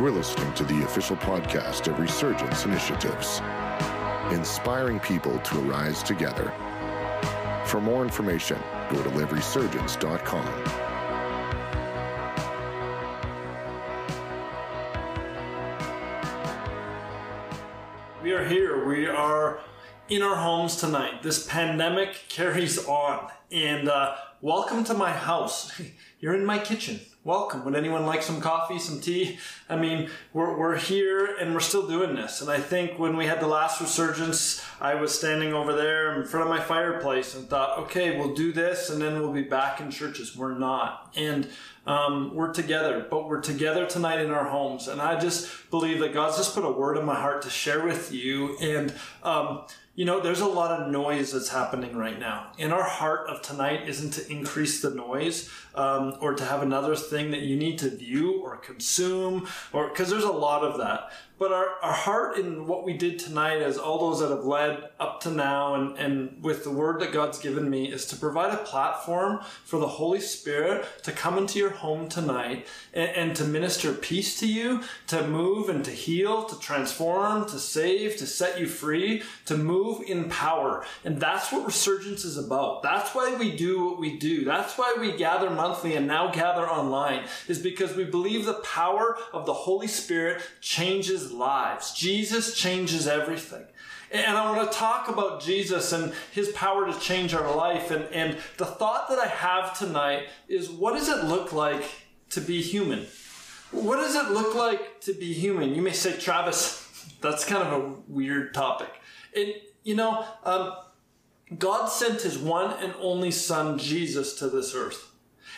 You are listening to the official podcast of Resurgence Initiatives, inspiring people to arise together. For more information, go to liveresurgence.com. We are here. We are in our homes tonight. This pandemic carries on. And uh, welcome to my house. You're in my kitchen. Welcome. Would anyone like some coffee, some tea? I mean, we're, we're here and we're still doing this. And I think when we had the last resurgence, I was standing over there in front of my fireplace and thought, okay, we'll do this and then we'll be back in churches. We're not. And um, we're together, but we're together tonight in our homes. And I just believe that God's just put a word in my heart to share with you. And, um, you know, there's a lot of noise that's happening right now. And our heart of tonight isn't to increase the noise um, or to have another thing that you need to view or consume, or because there's a lot of that. But our, our heart in what we did tonight, as all those that have led up to now, and, and with the word that God's given me, is to provide a platform for the Holy Spirit to come into your home tonight and, and to minister peace to you, to move and to heal, to transform, to save, to set you free, to move in power. And that's what resurgence is about. That's why we do what we do. That's why we gather monthly and now gather online, is because we believe the power of the Holy Spirit changes lives. Jesus changes everything. And I want to talk about Jesus and his power to change our life. And, and the thought that I have tonight is what does it look like to be human? What does it look like to be human? You may say, Travis, that's kind of a weird topic. And, you know, um, God sent his one and only son, Jesus, to this earth.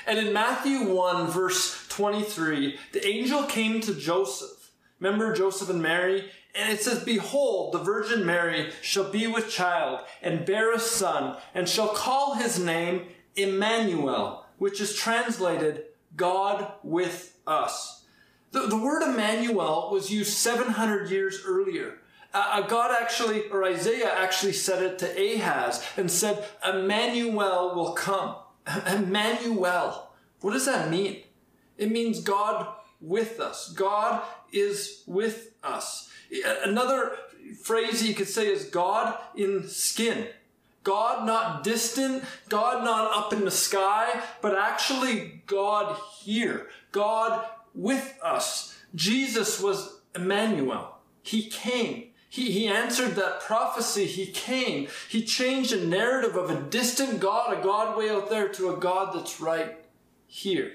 And in Matthew 1, verse 23, the angel came to Joseph Remember Joseph and Mary? And it says, Behold, the Virgin Mary shall be with child and bear a son and shall call his name Emmanuel, which is translated God with us. The, the word Emmanuel was used 700 years earlier. Uh, God actually, or Isaiah actually said it to Ahaz and said, Emmanuel will come. Emmanuel. What does that mean? It means God with us. God is with us. Another phrase you could say is God in skin. God not distant, God not up in the sky, but actually God here. God with us. Jesus was Emmanuel. He came. He, he answered that prophecy. He came. He changed a narrative of a distant God, a God way out there, to a God that's right here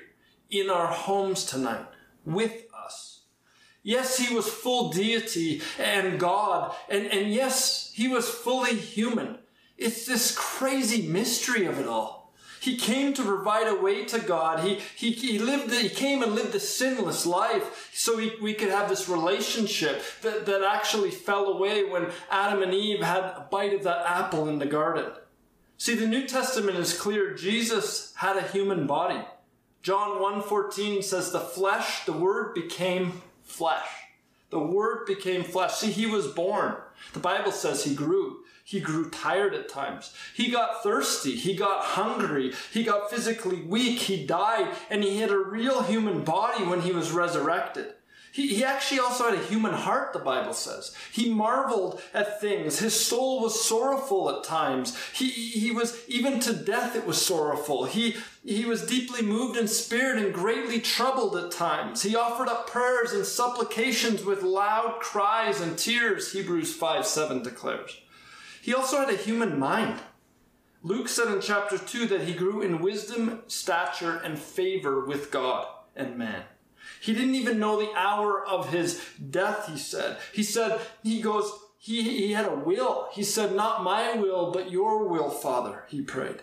in our homes tonight with us. Yes, he was full deity and God, and, and yes, he was fully human. It's this crazy mystery of it all. He came to provide a way to God. He, he, he lived, he came and lived a sinless life so we could have this relationship that, that actually fell away when Adam and Eve had a bite of that apple in the garden. See, the New Testament is clear. Jesus had a human body. John 1:14 says the flesh, the word became flesh. The word became flesh. See, he was born. The Bible says he grew. He grew tired at times. He got thirsty. He got hungry. He got physically weak. He died and he had a real human body when he was resurrected. He, he actually also had a human heart, the Bible says. He marveled at things. His soul was sorrowful at times. He, he was, even to death, it was sorrowful. He, he was deeply moved in spirit and greatly troubled at times. He offered up prayers and supplications with loud cries and tears, Hebrews 5 7 declares. He also had a human mind. Luke said in chapter 2 that he grew in wisdom, stature, and favor with God and man. He didn't even know the hour of his death, he said. He said, he goes, he, he had a will. He said, Not my will, but your will, Father, he prayed.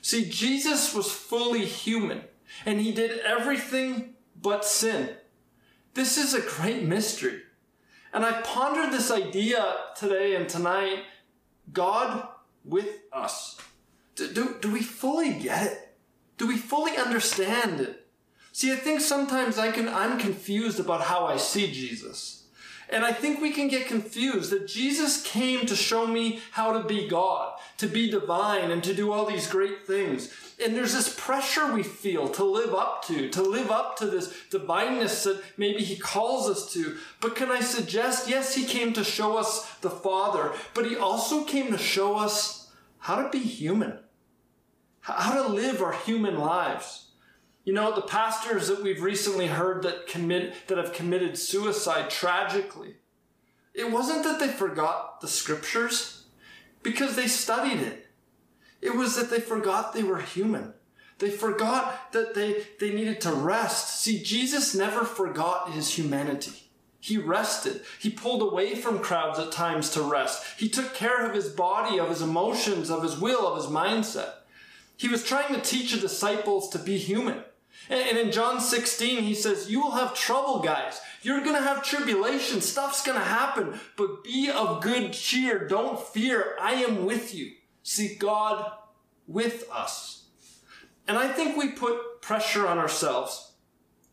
See, Jesus was fully human, and he did everything but sin. This is a great mystery. And I pondered this idea today and tonight God with us. Do, do, do we fully get it? Do we fully understand it? See, I think sometimes I can, I'm confused about how I see Jesus. And I think we can get confused that Jesus came to show me how to be God, to be divine, and to do all these great things. And there's this pressure we feel to live up to, to live up to this divineness that maybe he calls us to. But can I suggest, yes, he came to show us the Father, but he also came to show us how to be human, how to live our human lives. You know, the pastors that we've recently heard that commit, that have committed suicide tragically, it wasn't that they forgot the scriptures because they studied it. It was that they forgot they were human. They forgot that they, they needed to rest. See, Jesus never forgot his humanity. He rested. He pulled away from crowds at times to rest. He took care of his body, of his emotions, of his will, of his mindset. He was trying to teach the disciples to be human. And in John 16, he says, You will have trouble, guys. You're going to have tribulation. Stuff's going to happen. But be of good cheer. Don't fear. I am with you see God with us. And I think we put pressure on ourselves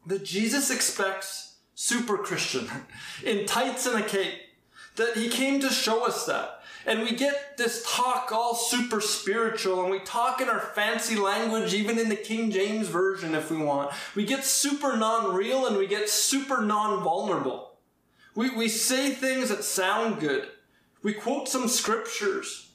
that Jesus expects super Christian in tights and a cape, that he came to show us that. And we get this talk all super spiritual and we talk in our fancy language, even in the King James Version if we want. We get super non-real and we get super non-vulnerable. We, we say things that sound good. We quote some scriptures.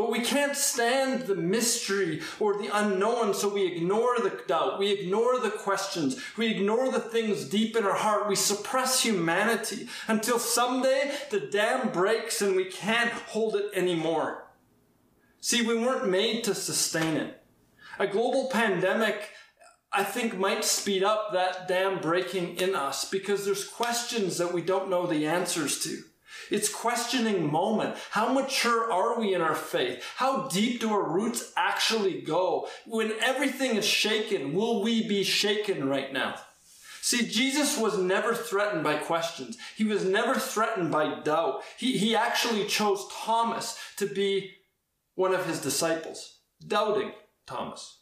But we can't stand the mystery or the unknown, so we ignore the doubt. We ignore the questions. We ignore the things deep in our heart. We suppress humanity until someday the dam breaks and we can't hold it anymore. See, we weren't made to sustain it. A global pandemic, I think, might speed up that dam breaking in us because there's questions that we don't know the answers to. It's questioning moment. How mature are we in our faith? How deep do our roots actually go? When everything is shaken, will we be shaken right now? See, Jesus was never threatened by questions. He was never threatened by doubt. He, he actually chose Thomas to be one of his disciples, doubting Thomas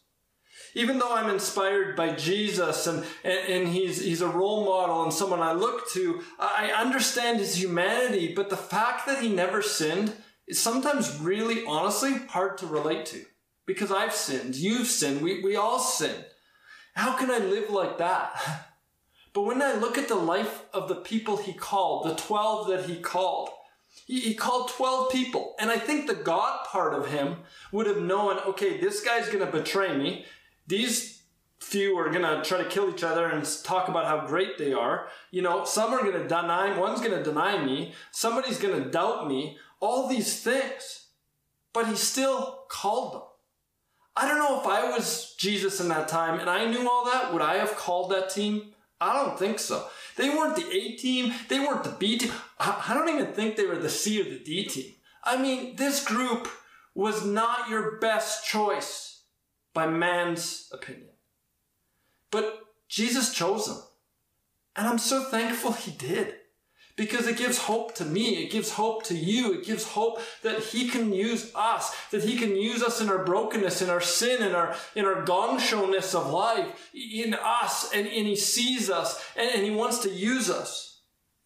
even though I'm inspired by Jesus and, and, and, he's, he's a role model and someone I look to, I understand his humanity, but the fact that he never sinned is sometimes really, honestly, hard to relate to. Because I've sinned, you've sinned, we, we all sin. How can I live like that? But when I look at the life of the people he called, the 12 that he called, he, he called 12 people. And I think the God part of him would have known, okay, this guy's going to betray me these few are gonna try to kill each other and talk about how great they are. You know, some are gonna deny, one's gonna deny me, somebody's gonna doubt me, all these things. But he still called them. I don't know if I was Jesus in that time and I knew all that, would I have called that team? I don't think so. They weren't the A team, they weren't the B team. I don't even think they were the C or the D team. I mean, this group was not your best choice by man's opinion. But Jesus chose them. And I'm so thankful he did. Because it gives hope to me. It gives hope to you. It gives hope that he can use us, that he can use us in our brokenness, in our sin, in our, in our gong showness of life, in us, and, and he sees us, and, and he wants to use us.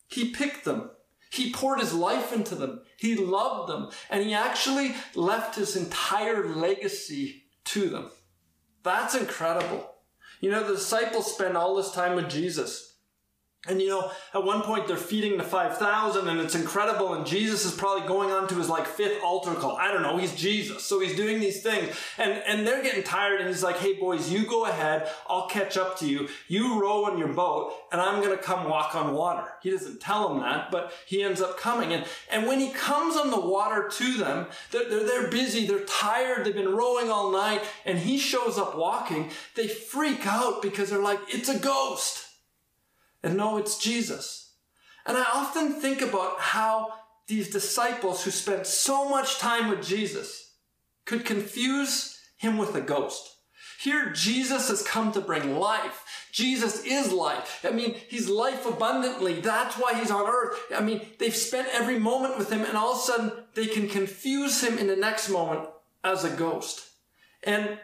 He picked them. He poured his life into them. He loved them. And he actually left his entire legacy to them. That's incredible. You know, the disciples spend all this time with Jesus. And you know, at one point they're feeding the 5,000 and it's incredible and Jesus is probably going on to his like fifth altar call. I don't know, he's Jesus. So he's doing these things and, and they're getting tired and he's like, hey boys, you go ahead. I'll catch up to you. You row on your boat and I'm going to come walk on water. He doesn't tell them that, but he ends up coming. And, and when he comes on the water to them, they're, they're, they're busy. They're tired. They've been rowing all night and he shows up walking. They freak out because they're like, it's a ghost and no, it's Jesus. And I often think about how these disciples who spent so much time with Jesus could confuse him with a ghost. Here, Jesus has come to bring life. Jesus is life. I mean, he's life abundantly. That's why he's on earth. I mean, they've spent every moment with him, and all of a sudden, they can confuse him in the next moment as a ghost. And,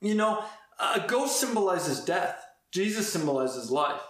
you know, a ghost symbolizes death. Jesus symbolizes life.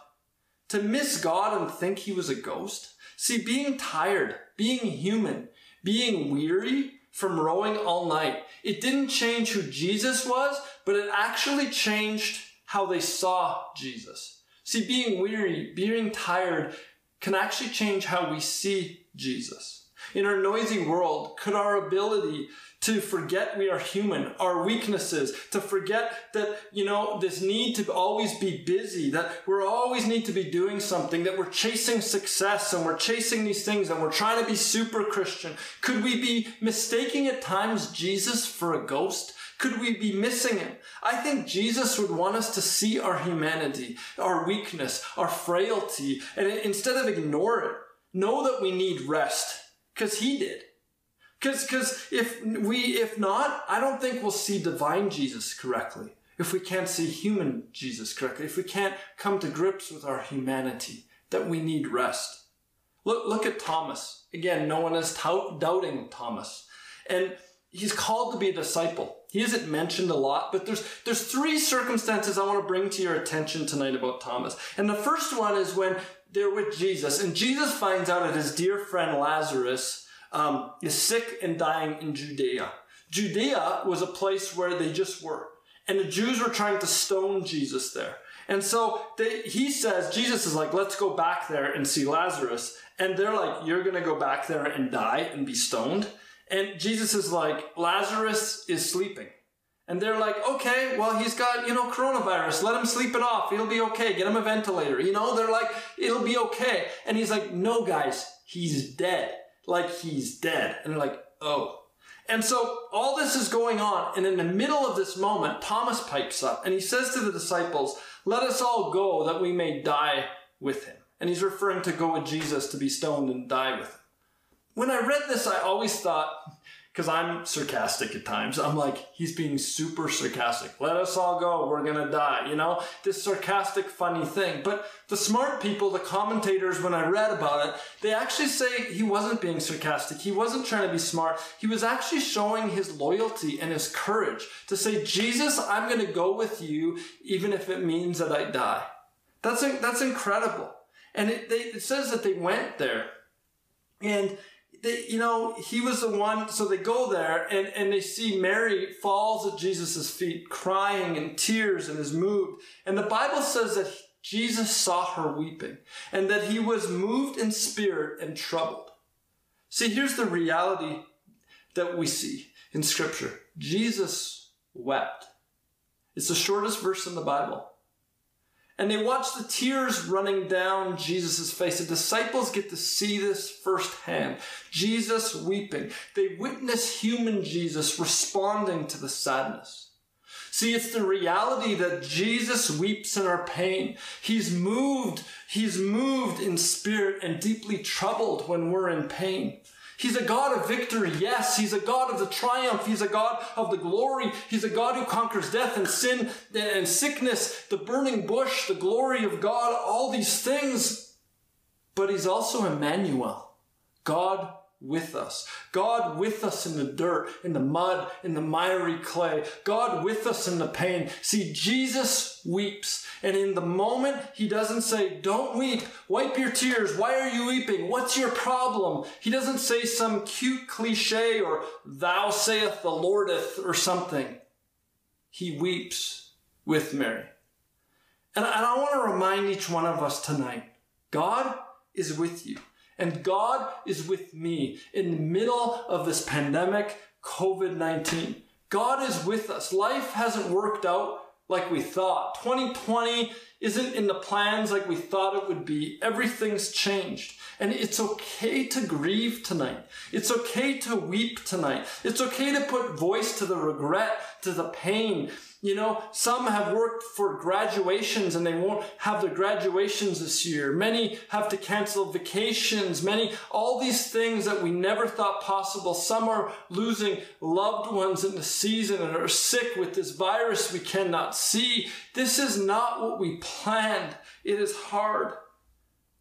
To miss God and think he was a ghost? See, being tired, being human, being weary from rowing all night, it didn't change who Jesus was, but it actually changed how they saw Jesus. See, being weary, being tired can actually change how we see Jesus. In our noisy world, could our ability to forget we are human, our weaknesses, to forget that, you know, this need to always be busy, that we're always need to be doing something, that we're chasing success and we're chasing these things and we're trying to be super Christian. Could we be mistaking at times Jesus for a ghost? Could we be missing him? I think Jesus would want us to see our humanity, our weakness, our frailty, and instead of ignore it, know that we need rest because he did. Because because if we if not, I don't think we'll see divine Jesus correctly. If we can't see human Jesus correctly, if we can't come to grips with our humanity, that we need rest. Look look at Thomas. Again, no one is tout, doubting Thomas. And he's called to be a disciple. He isn't mentioned a lot, but there's there's three circumstances I want to bring to your attention tonight about Thomas. And the first one is when they're with Jesus, and Jesus finds out that his dear friend Lazarus um, is sick and dying in Judea. Judea was a place where they just were. And the Jews were trying to stone Jesus there. And so they, he says, Jesus is like, let's go back there and see Lazarus. And they're like, you're going to go back there and die and be stoned. And Jesus is like, Lazarus is sleeping. And they're like, okay, well, he's got, you know, coronavirus. Let him sleep it off. He'll be okay. Get him a ventilator. You know, they're like, it'll be okay. And he's like, no, guys, he's dead like he's dead. And they're like, oh. And so all this is going on. And in the middle of this moment, Thomas pipes up and he says to the disciples, let us all go that we may die with him. And he's referring to go with Jesus to be stoned and die with him. When I read this, I always thought, because I'm sarcastic at times. I'm like, he's being super sarcastic. Let us all go. We're going to die. You know, this sarcastic, funny thing. But the smart people, the commentators, when I read about it, they actually say he wasn't being sarcastic. He wasn't trying to be smart. He was actually showing his loyalty and his courage to say, Jesus, I'm going to go with you, even if it means that I die. That's, that's incredible. And it, they, it says that they went there. And they, you know, he was the one. So they go there and, and they see Mary falls at Jesus' feet, crying in tears and is moved. And the Bible says that Jesus saw her weeping and that he was moved in spirit and troubled. See, here's the reality that we see in scripture. Jesus wept. It's the shortest verse in the Bible and they watch the tears running down Jesus' face. The disciples get to see this firsthand. Jesus weeping. They witness human Jesus responding to the sadness. See, it's the reality that Jesus weeps in our pain. He's moved, he's moved in spirit and deeply troubled when we're in pain. He's a God of victory. Yes, He's a God of the triumph. He's a God of the glory. He's a God who conquers death and sin and sickness, the burning bush, the glory of God, all these things. But He's also Emmanuel, God with us. God with us in the dirt, in the mud, in the miry clay. God with us in the pain. See, Jesus weeps. And in the moment, he doesn't say, don't weep. Wipe your tears. Why are you weeping? What's your problem? He doesn't say some cute cliche or thou saith the Lordeth or something. He weeps with Mary. And I want to remind each one of us tonight, God is with you. And God is with me in the middle of this pandemic, COVID 19. God is with us. Life hasn't worked out like we thought. 2020 isn't in the plans like we thought it would be. Everything's changed. And it's okay to grieve tonight. It's okay to weep tonight. It's okay to put voice to the regret, to the pain, you know, some have worked for graduations and they won't have their graduations this year. Many have to cancel vacations. Many, all these things that we never thought possible. Some are losing loved ones in the season and are sick with this virus we cannot see. This is not what we planned. It is hard.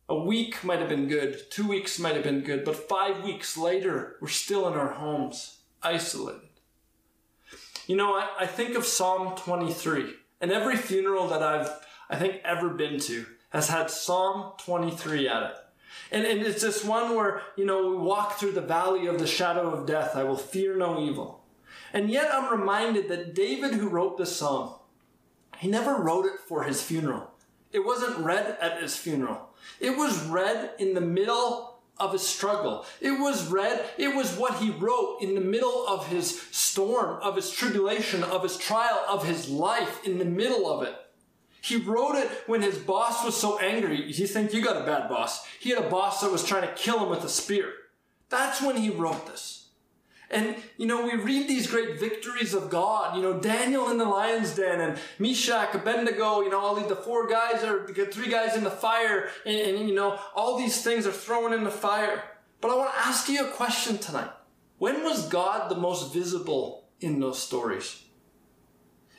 A week might have been good. Two weeks might have been good. But five weeks later, we're still in our homes, isolated. You know, I, I think of Psalm 23, and every funeral that I've, I think, ever been to, has had Psalm 23 at it. And, and it's this one where, you know, we walk through the valley of the shadow of death. I will fear no evil. And yet I'm reminded that David, who wrote this psalm, he never wrote it for his funeral. It wasn't read at his funeral. It was read in the middle of his struggle. It was read, it was what he wrote in the middle of his storm, of his tribulation, of his trial, of his life, in the middle of it. He wrote it when his boss was so angry. You think you got a bad boss. He had a boss that was trying to kill him with a spear. That's when he wrote this. And, you know, we read these great victories of God, you know, Daniel in the lion's den and Meshach, Abednego, you know, all the four guys are, get three guys in the fire and, and, you know, all these things are thrown in the fire. But I want to ask you a question tonight. When was God the most visible in those stories?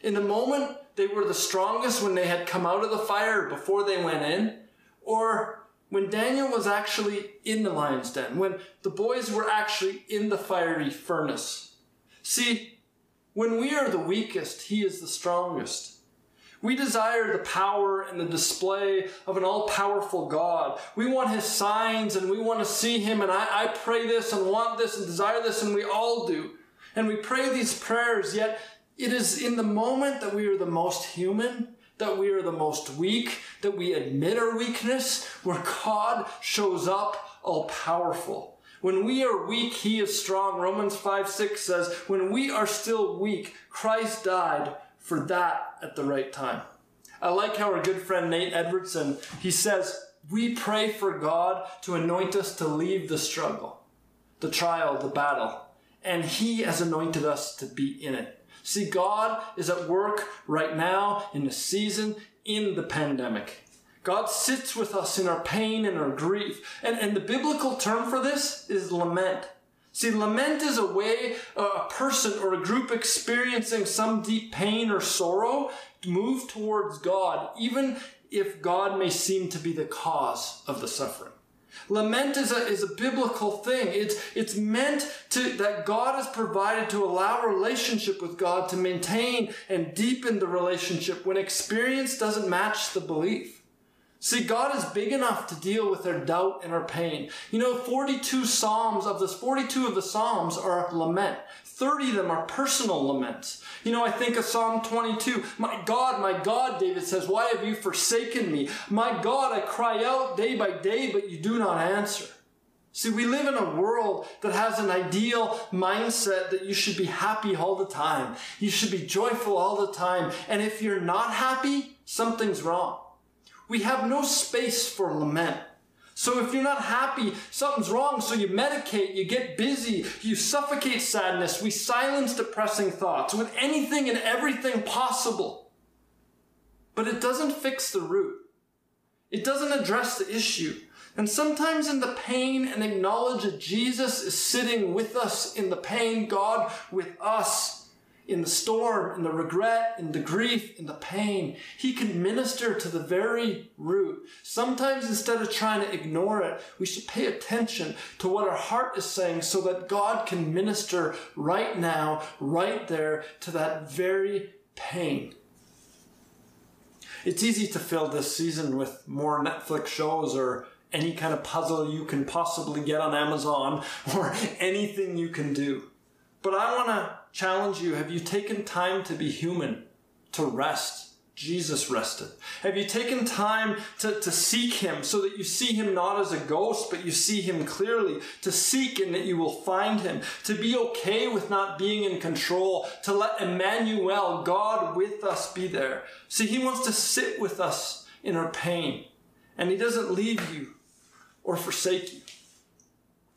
In the moment they were the strongest when they had come out of the fire before they went in? Or when Daniel was actually in the lion's den, when the boys were actually in the fiery furnace? See, when we are the weakest, he is the strongest. We desire the power and the display of an all powerful God. We want his signs and we want to see him. And I, I pray this and want this and desire this, and we all do. And we pray these prayers, yet it is in the moment that we are the most human, that we are the most weak, that we admit our weakness, where God shows up all powerful. When we are weak, He is strong. Romans 5 6 says, When we are still weak, Christ died for that at the right time. I like how our good friend Nate Edwardson, he says, we pray for God to anoint us to leave the struggle, the trial, the battle, and He has anointed us to be in it. See, God is at work right now in the season, in the pandemic. God sits with us in our pain and our grief. And, and the biblical term for this is lament. See, lament is a way a person or a group experiencing some deep pain or sorrow move towards God, even if God may seem to be the cause of the suffering. Lament is a, is a biblical thing. It's, it's meant to, that God has provided to allow relationship with God to maintain and deepen the relationship when experience doesn't match the belief. See, God is big enough to deal with our doubt and our pain. You know, 42 Psalms of this, 42 of the Psalms are lament. 30 of them are personal laments. You know, I think of Psalm 22. My God, my God, David says, why have you forsaken me? My God, I cry out day by day, but you do not answer. See, we live in a world that has an ideal mindset that you should be happy all the time. You should be joyful all the time. And if you're not happy, something's wrong. We have no space for lament. So if you're not happy, something's wrong. So you medicate, you get busy, you suffocate sadness, we silence depressing thoughts with anything and everything possible. But it doesn't fix the root. It doesn't address the issue. And sometimes in the pain and acknowledge that Jesus is sitting with us in the pain, God with us in the storm, in the regret, in the grief, in the pain. He can minister to the very root. Sometimes instead of trying to ignore it, we should pay attention to what our heart is saying so that God can minister right now, right there to that very pain. It's easy to fill this season with more Netflix shows or any kind of puzzle you can possibly get on Amazon or anything you can do. But I want to challenge you have you taken time to be human, to rest? Jesus rested. Have you taken time to, to seek Him so that you see Him not as a ghost, but you see Him clearly? To seek and that you will find Him. To be okay with not being in control. To let Emmanuel, God with us, be there. See, He wants to sit with us in our pain. And He doesn't leave you or forsake you.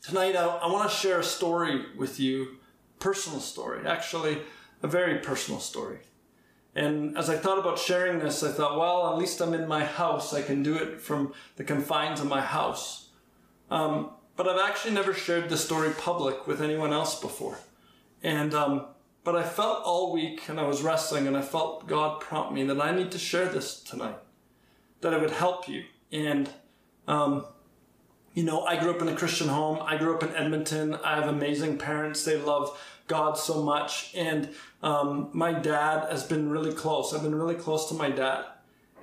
Tonight, I, I want to share a story with you personal story, actually, a very personal story. And as I thought about sharing this, I thought, well, at least I'm in my house. I can do it from the confines of my house. Um, but I've actually never shared this story public with anyone else before. And, um, but I felt all week and I was wrestling and I felt God prompt me that I need to share this tonight, that it would help you. And, um, you know, I grew up in a Christian home. I grew up in Edmonton. I have amazing parents. They love God so much. And um, my dad has been really close. I've been really close to my dad.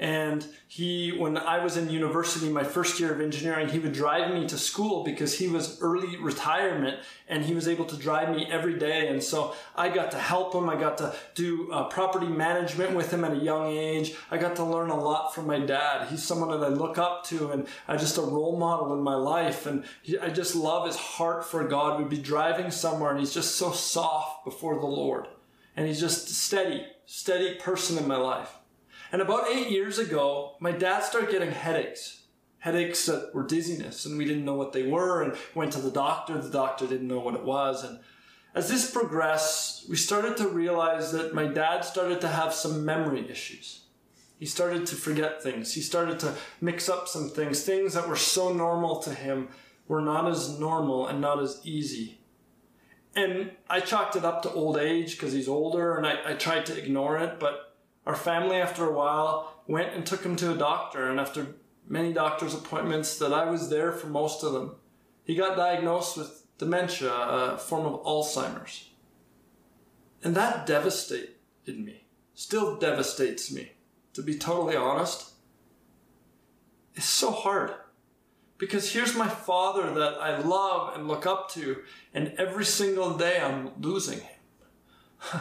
And he, when I was in university, my first year of engineering, he would drive me to school because he was early retirement and he was able to drive me every day. And so I got to help him. I got to do uh, property management with him at a young age. I got to learn a lot from my dad. He's someone that I look up to and I just a role model in my life. And he, I just love his heart for God. We'd be driving somewhere and he's just so soft before the Lord. And he's just steady, steady person in my life. And about eight years ago, my dad started getting headaches. Headaches that were dizziness, and we didn't know what they were, and went to the doctor. The doctor didn't know what it was. And as this progressed, we started to realize that my dad started to have some memory issues. He started to forget things. He started to mix up some things. Things that were so normal to him were not as normal and not as easy. And I chalked it up to old age because he's older, and I, I tried to ignore it, but our family, after a while, went and took him to a doctor, and after many doctor's appointments, that I was there for most of them, he got diagnosed with dementia, a form of Alzheimer's. And that devastated me, still devastates me, to be totally honest. It's so hard. Because here's my father that I love and look up to, and every single day I'm losing him.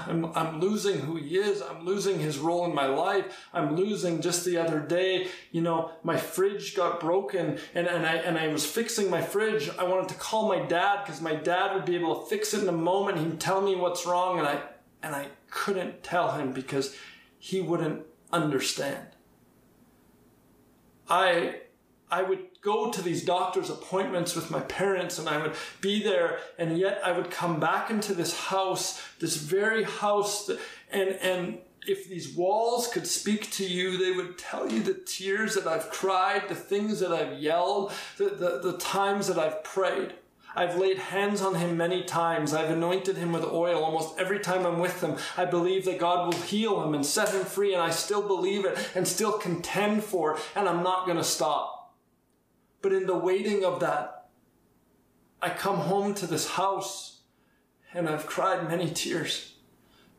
I'm, I'm losing who he is. I'm losing his role in my life. I'm losing just the other day, you know, my fridge got broken and, and I, and I was fixing my fridge. I wanted to call my dad because my dad would be able to fix it in a moment. He'd tell me what's wrong and I, and I couldn't tell him because he wouldn't understand. I, I would go to these doctor's appointments with my parents and I would be there and yet I would come back into this house, this very house that, and, and if these walls could speak to you, they would tell you the tears that I've cried, the things that I've yelled, the, the, the times that I've prayed. I've laid hands on him many times. I've anointed him with oil almost every time I'm with him. I believe that God will heal him and set him free, and I still believe it and still contend for it, and I'm not going to stop. But in the waiting of that, I come home to this house and I've cried many tears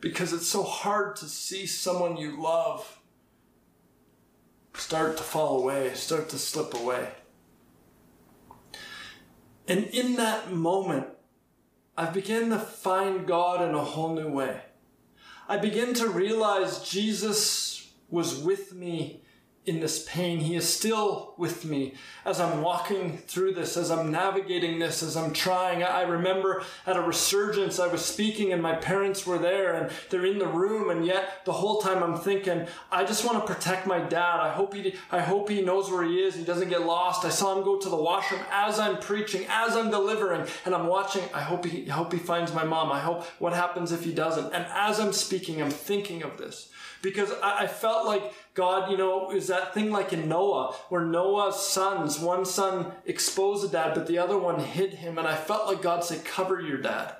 because it's so hard to see someone you love start to fall away, start to slip away. And in that moment, I began to find God in a whole new way. I begin to realize Jesus was with me in this pain. He is still with me as I'm walking through this, as I'm navigating this, as I'm trying. I remember at a resurgence, I was speaking and my parents were there and they're in the room. And yet the whole time I'm thinking, I just want to protect my dad. I hope he, I hope he knows where he is. He doesn't get lost. I saw him go to the washroom as I'm preaching, as I'm delivering and I'm watching. I hope he, I hope he finds my mom. I hope what happens if he doesn't. And as I'm speaking, I'm thinking of this because I, I felt like God, you know, is that thing like in Noah, where Noah's sons, one son exposed the dad, but the other one hid him. And I felt like God said, cover your dad,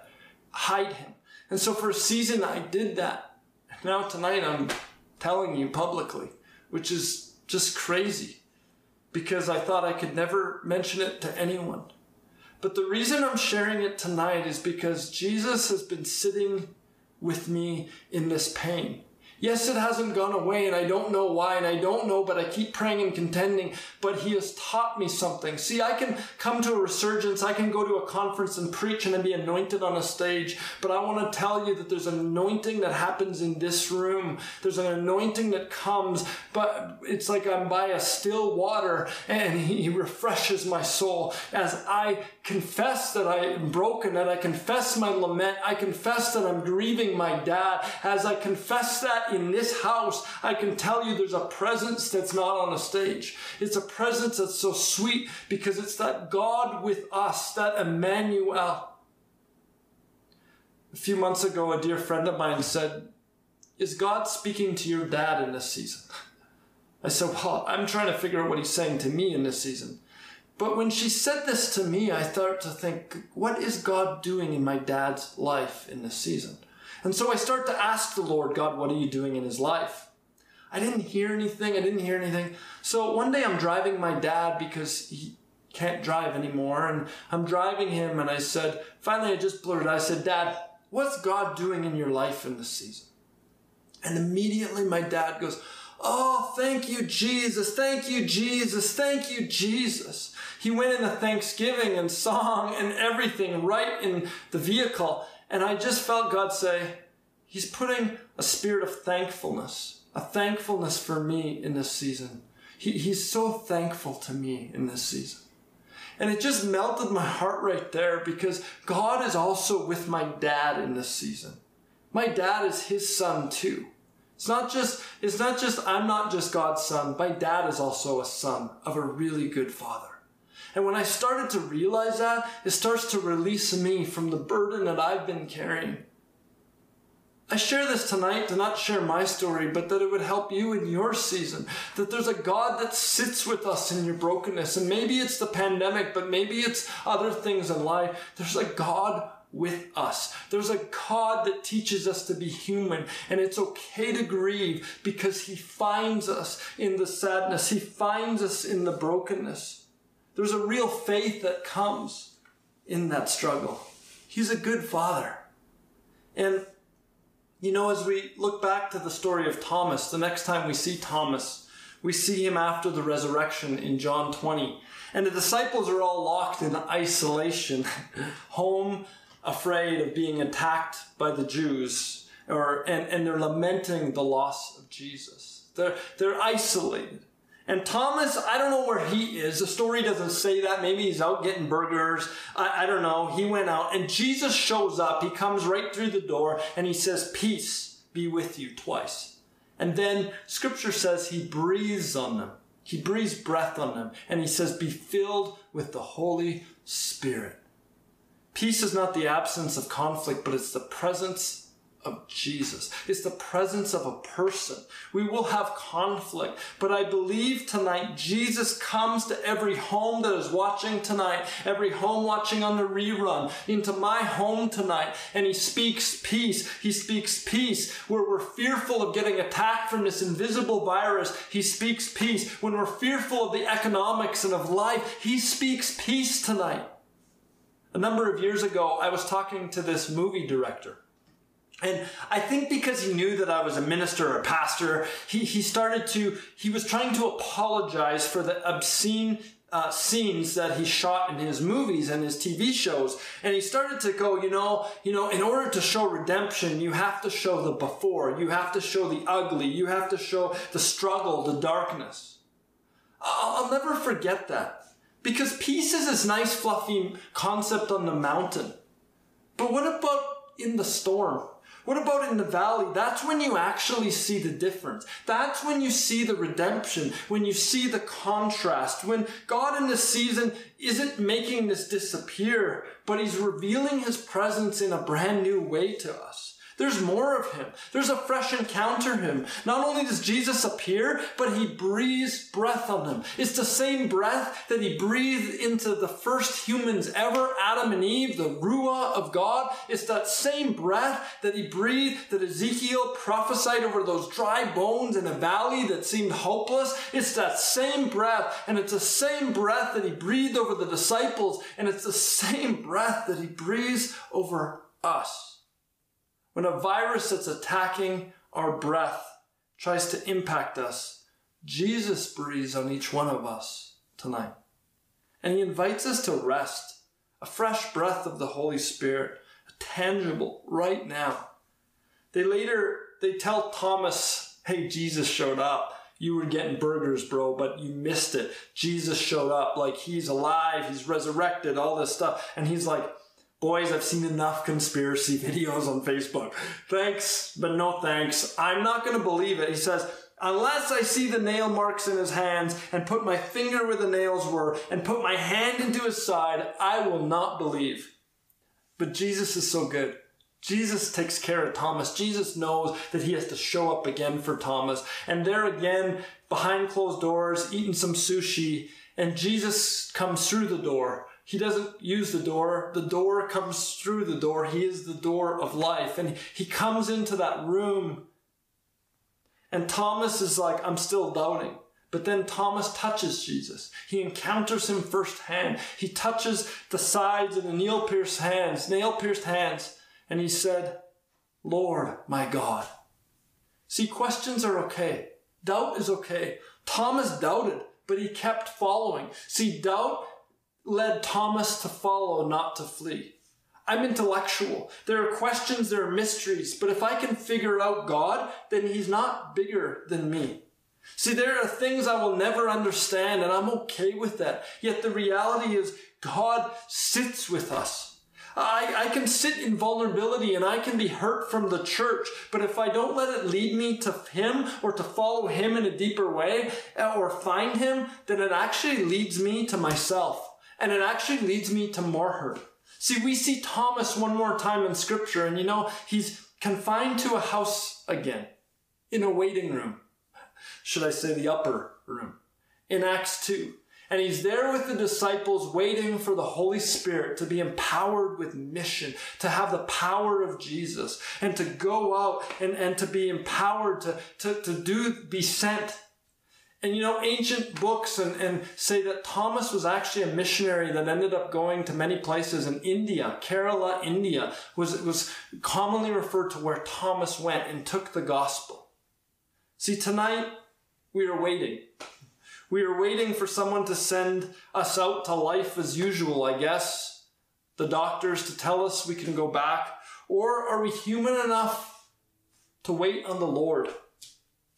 hide him. And so for a season, I did that. Now tonight, I'm telling you publicly, which is just crazy because I thought I could never mention it to anyone. But the reason I'm sharing it tonight is because Jesus has been sitting with me in this pain. Yes, it hasn't gone away and I don't know why and I don't know, but I keep praying and contending, but he has taught me something. See, I can come to a resurgence, I can go to a conference and preach and then be anointed on a stage, but I want to tell you that there's an anointing that happens in this room. There's an anointing that comes, but it's like I'm by a still water and he refreshes my soul as I confess that I am broken, that I confess my lament, I confess that I'm grieving my dad, as I confess that in this house, I can tell you there's a presence that's not on a stage. It's a presence that's so sweet because it's that God with us, that Emmanuel. A few months ago, a dear friend of mine said, Is God speaking to your dad in this season? I said, Well, I'm trying to figure out what he's saying to me in this season. But when she said this to me, I started to think, what is God doing in my dad's life in this season? And so I start to ask the Lord, God, what are you doing in his life? I didn't hear anything. I didn't hear anything. So one day I'm driving my dad because he can't drive anymore. And I'm driving him and I said, finally I just blurted, I said, Dad, what's God doing in your life in this season? And immediately my dad goes, Oh, thank you, Jesus. Thank you, Jesus. Thank you, Jesus. He went into thanksgiving and song and everything right in the vehicle. And I just felt God say, He's putting a spirit of thankfulness, a thankfulness for me in this season. He, he's so thankful to me in this season. And it just melted my heart right there because God is also with my dad in this season. My dad is his son too. It's not just, it's not just, I'm not just God's son. My dad is also a son of a really good father. And when I started to realize that, it starts to release me from the burden that I've been carrying. I share this tonight to not share my story, but that it would help you in your season. That there's a God that sits with us in your brokenness. And maybe it's the pandemic, but maybe it's other things in life. There's a God with us. There's a God that teaches us to be human and it's okay to grieve because he finds us in the sadness. He finds us in the brokenness. There's a real faith that comes in that struggle. He's a good father. And you know, as we look back to the story of Thomas, the next time we see Thomas, we see him after the resurrection in John 20. And the disciples are all locked in isolation, home, afraid of being attacked by the Jews, or, and, and they're lamenting the loss of Jesus. They're, they're isolated. And Thomas, I don't know where he is. The story doesn't say that. Maybe he's out getting burgers. I, I don't know. He went out and Jesus shows up. He comes right through the door and he says, Peace be with you twice. And then scripture says he breathes on them. He breathes breath on them and he says, Be filled with the Holy Spirit. Peace is not the absence of conflict, but it's the presence of Jesus. It's the presence of a person. We will have conflict, but I believe tonight Jesus comes to every home that is watching tonight, every home watching on the rerun, into my home tonight, and he speaks peace. He speaks peace where we're fearful of getting attacked from this invisible virus. He speaks peace. When we're fearful of the economics and of life, he speaks peace tonight. A number of years ago, I was talking to this movie director and I think because he knew that I was a minister or a pastor, he, he started to, he was trying to apologize for the obscene uh, scenes that he shot in his movies and his TV shows. And he started to go, you know, you know, in order to show redemption, you have to show the before, you have to show the ugly, you have to show the struggle, the darkness. I'll, I'll never forget that. Because peace is this nice fluffy concept on the mountain. But what about in the storm? What about in the valley? That's when you actually see the difference. That's when you see the redemption, when you see the contrast, when God in this season isn't making this disappear, but He's revealing His presence in a brand new way to us. There's more of him. There's a fresh encounter him. Not only does Jesus appear, but he breathes breath on them. It's the same breath that he breathed into the first humans ever, Adam and Eve, the Ruah of God. It's that same breath that he breathed that Ezekiel prophesied over those dry bones in a valley that seemed hopeless. It's that same breath, and it's the same breath that he breathed over the disciples, and it's the same breath that he breathes over us. When a virus that's attacking our breath tries to impact us, Jesus breathes on each one of us tonight. And he invites us to rest, a fresh breath of the Holy Spirit, tangible right now. They later, they tell Thomas, hey, Jesus showed up. You were getting burgers, bro, but you missed it. Jesus showed up like he's alive, he's resurrected, all this stuff. And he's like, Boys, I've seen enough conspiracy videos on Facebook. Thanks, but no thanks. I'm not going to believe it. He says, unless I see the nail marks in his hands and put my finger where the nails were and put my hand into his side, I will not believe. But Jesus is so good. Jesus takes care of Thomas. Jesus knows that he has to show up again for Thomas. And there again, behind closed doors, eating some sushi, and Jesus comes through the door he doesn't use the door. The door comes through the door. He is the door of life. And he comes into that room. And Thomas is like, I'm still doubting. But then Thomas touches Jesus. He encounters him firsthand. He touches the sides of the nail pierced hands, nail pierced hands. And he said, Lord, my God. See, questions are okay. Doubt is okay. Thomas doubted, but he kept following. See, doubt led Thomas to follow, not to flee. I'm intellectual. There are questions, there are mysteries, but if I can figure out God, then He's not bigger than me. See, there are things I will never understand, and I'm okay with that. Yet the reality is, God sits with us. I, I can sit in vulnerability and I can be hurt from the church, but if I don't let it lead me to Him or to follow Him in a deeper way or find Him, then it actually leads me to myself. And it actually leads me to more hurt. See, we see Thomas one more time in scripture, and you know, he's confined to a house again, in a waiting room. Should I say the upper room? In Acts 2. And he's there with the disciples waiting for the Holy Spirit to be empowered with mission, to have the power of Jesus, and to go out and, and to be empowered to, to, to do, be sent and you know, ancient books and, and say that Thomas was actually a missionary that ended up going to many places in India. Kerala, India was, was commonly referred to where Thomas went and took the gospel. See, tonight we are waiting. We are waiting for someone to send us out to life as usual, I guess. The doctors to tell us we can go back. Or are we human enough to wait on the Lord?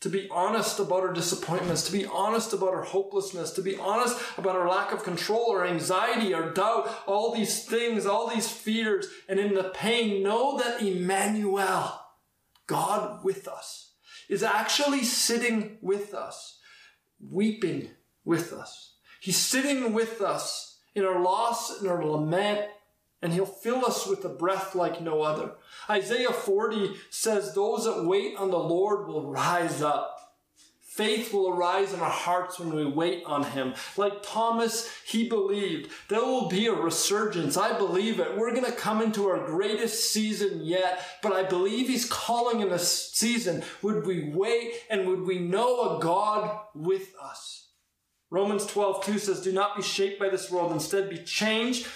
To be honest about our disappointments, to be honest about our hopelessness, to be honest about our lack of control, our anxiety, our doubt, all these things, all these fears, and in the pain, know that Emmanuel, God with us, is actually sitting with us, weeping with us. He's sitting with us in our loss, in our lament, and he'll fill us with a breath like no other. Isaiah 40 says, Those that wait on the Lord will rise up. Faith will arise in our hearts when we wait on Him. Like Thomas, he believed there will be a resurgence. I believe it. We're going to come into our greatest season yet, but I believe He's calling in a season. Would we wait and would we know a God with us? Romans 12, 2 says, Do not be shaped by this world. Instead, be changed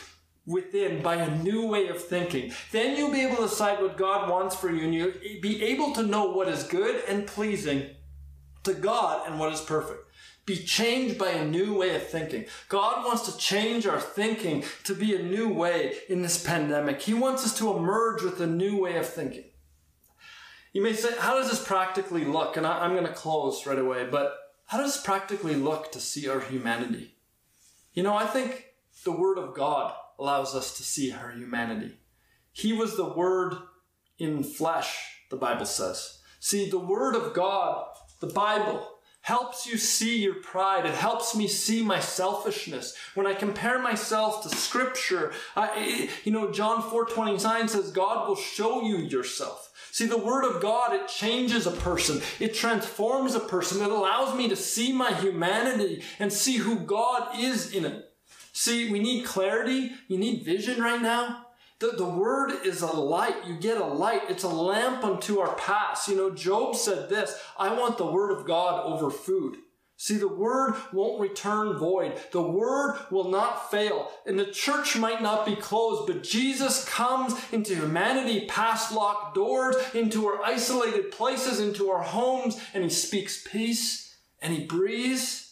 within by a new way of thinking. Then you'll be able to decide what God wants for you and you'll be able to know what is good and pleasing to God and what is perfect. Be changed by a new way of thinking. God wants to change our thinking to be a new way in this pandemic. He wants us to emerge with a new way of thinking. You may say, how does this practically look? And I, am going to close right away, but how does this practically look to see our humanity? You know, I think the Word of God allows us to see her humanity. He was the Word in flesh, the Bible says. See, the Word of God, the Bible, helps you see your pride. It helps me see my selfishness. When I compare myself to Scripture, I, you know, John 4:29 says, God will show you yourself. See, the Word of God, it changes a person. It transforms a person. It allows me to see my humanity and see who God is in it. See, we need clarity. You need vision right now. The, the word is a light. You get a light. It's a lamp unto our path. You know, Job said this I want the word of God over food. See, the word won't return void. The word will not fail. And the church might not be closed, but Jesus comes into humanity past locked doors, into our isolated places, into our homes, and he speaks peace and he breathes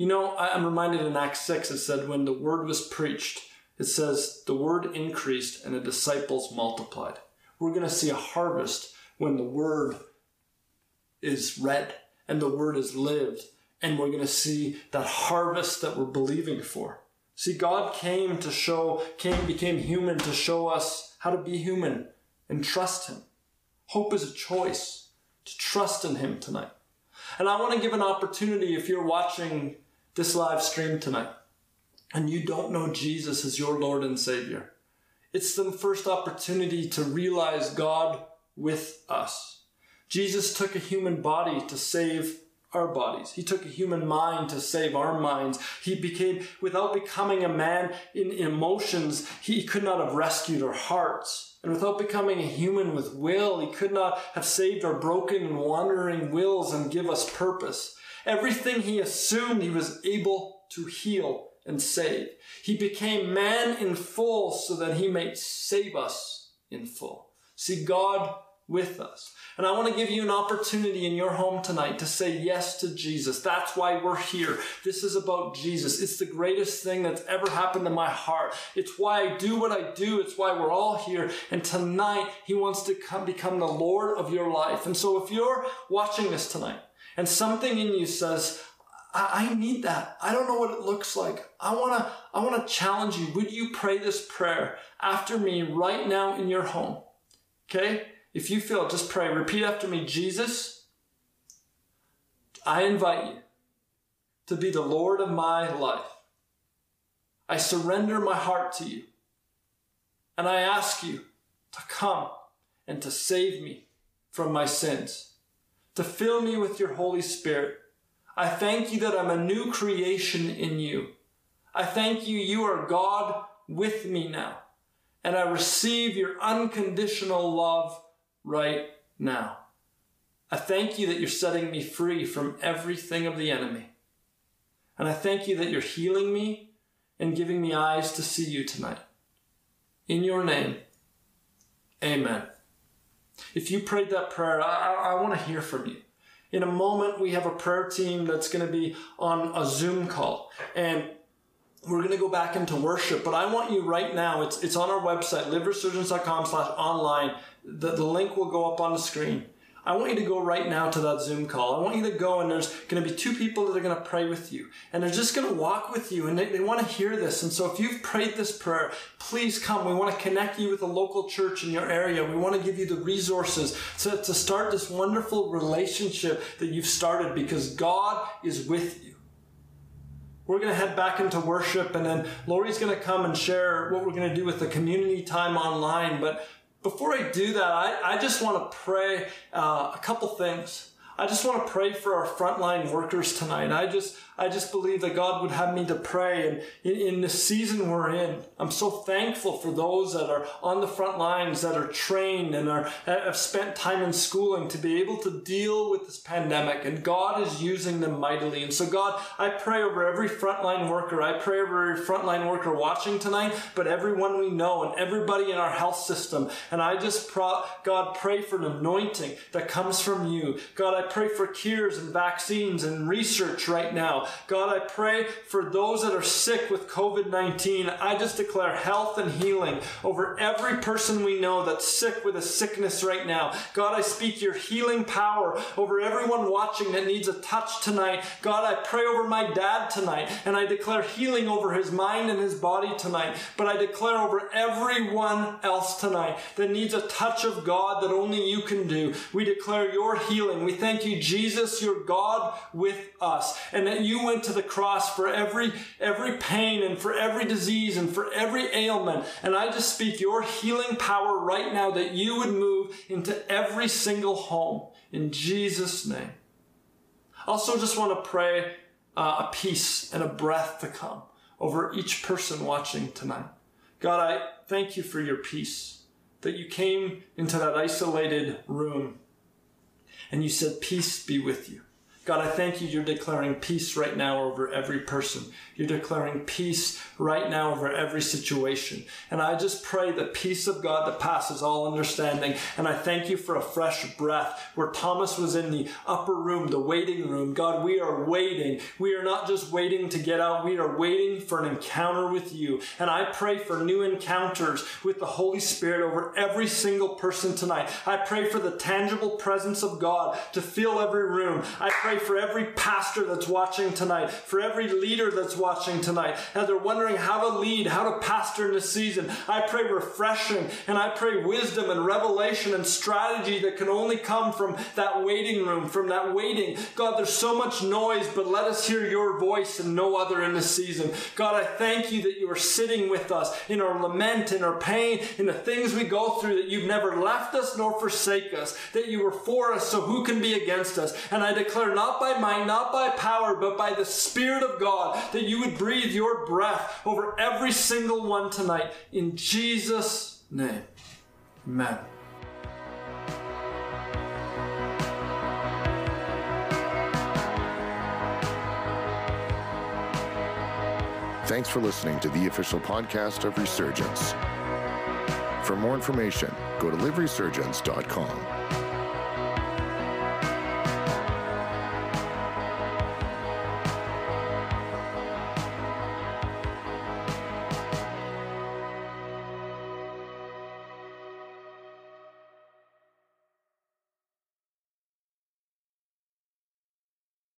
you know, I'm reminded in Acts 6, it said, when the word was preached, it says, the word increased and the disciples multiplied. We're going to see a harvest when the word is read and the word is lived. And we're going to see that harvest that we're believing for. See, God came to show, came, became human to show us how to be human and trust Him. Hope is a choice to trust in Him tonight. And I want to give an opportunity if you're watching this live stream tonight and you don't know Jesus as your Lord and Savior, it's the first opportunity to realize God with us. Jesus took a human body to save our bodies. He took a human mind to save our minds. He became, without becoming a man in emotions, he could not have rescued our hearts. And without becoming a human with will, he could not have saved our broken and wandering wills and give us purpose. Everything he assumed he was able to heal and save. He became man in full so that he might save us in full. See, God with us. And I want to give you an opportunity in your home tonight to say yes to Jesus. That's why we're here. This is about Jesus. It's the greatest thing that's ever happened to my heart. It's why I do what I do. It's why we're all here. And tonight, He wants to come become the Lord of your life. And so if you're watching this tonight and something in you says, I, I need that. I don't know what it looks like. I want to, I want to challenge you. Would you pray this prayer after me right now in your home? Okay? If you feel, just pray. Repeat after me Jesus, I invite you to be the Lord of my life. I surrender my heart to you. And I ask you to come and to save me from my sins, to fill me with your Holy Spirit. I thank you that I'm a new creation in you. I thank you, you are God with me now. And I receive your unconditional love right now. I thank you that you're setting me free from everything of the enemy. And I thank you that you're healing me and giving me eyes to see you tonight. In your name, amen. If you prayed that prayer, I, I, want to hear from you. In a moment, we have a prayer team that's going to be on a Zoom call. And we're going to go back into worship, but I want you right now, it's, it's on our website, liveresurgence.com slash online. The, the link will go up on the screen. I want you to go right now to that Zoom call. I want you to go and there's going to be two people that are going to pray with you and they're just going to walk with you and they, they want to hear this. And so if you've prayed this prayer, please come. We want to connect you with a local church in your area. We want to give you the resources to, to start this wonderful relationship that you've started because God is with you. We're going to head back into worship and then Lori's going to come and share what we're going to do with the community time online. But before I do that, I, I just want to pray uh, a couple things. I just want to pray for our frontline workers tonight. I just, I just believe that God would have me to pray. And in, in the season we're in, I'm so thankful for those that are on the front lines, that are trained and are, have spent time in schooling to be able to deal with this pandemic. And God is using them mightily. And so God, I pray over every frontline worker. I pray over every frontline worker watching tonight, but everyone we know and everybody in our health system. And I just, pro- God, pray for an anointing that comes from you. God, I pray for cures and vaccines and research right now. God, I pray for those that are sick with COVID 19. I just declare health and healing over every person we know that's sick with a sickness right now. God, I speak your healing power over everyone watching that needs a touch tonight. God, I pray over my dad tonight and I declare healing over his mind and his body tonight. But I declare over everyone else tonight that needs a touch of God that only you can do. We declare your healing. We thank you, Jesus, your God with us, and that you went to the cross for every, every pain and for every disease and for every ailment. And I just speak your healing power right now that you would move into every single home in Jesus' name. Also, just want to pray uh, a peace and a breath to come over each person watching tonight. God, I thank you for your peace, that you came into that isolated room and you said, Peace be with you. God, I thank you. You're declaring peace right now over every person. You're declaring peace right now over every situation. And I just pray the peace of God that passes all understanding. And I thank you for a fresh breath where Thomas was in the upper room, the waiting room. God, we are waiting. We are not just waiting to get out. We are waiting for an encounter with you. And I pray for new encounters with the Holy Spirit over every single person tonight. I pray for the tangible presence of God to fill every room. I pray for every pastor that's watching tonight, for every leader that's watching tonight, as they're wondering how to lead, how to pastor in this season. I pray refreshing and I pray wisdom and revelation and strategy that can only come from that waiting room, from that waiting. God, there's so much noise, but let us hear your voice and no other in this season. God, I thank you that you are sitting with us in our lament, in our pain, in the things we go through, that you've never left us nor forsake us, that you were for us, so who can be against us? And I declare not by might, not by power, but by the Spirit of God, that you would breathe your breath over every single one tonight. In Jesus' name. Amen. Thanks for listening to the official podcast of Resurgence. For more information, go to liveresurgence.com.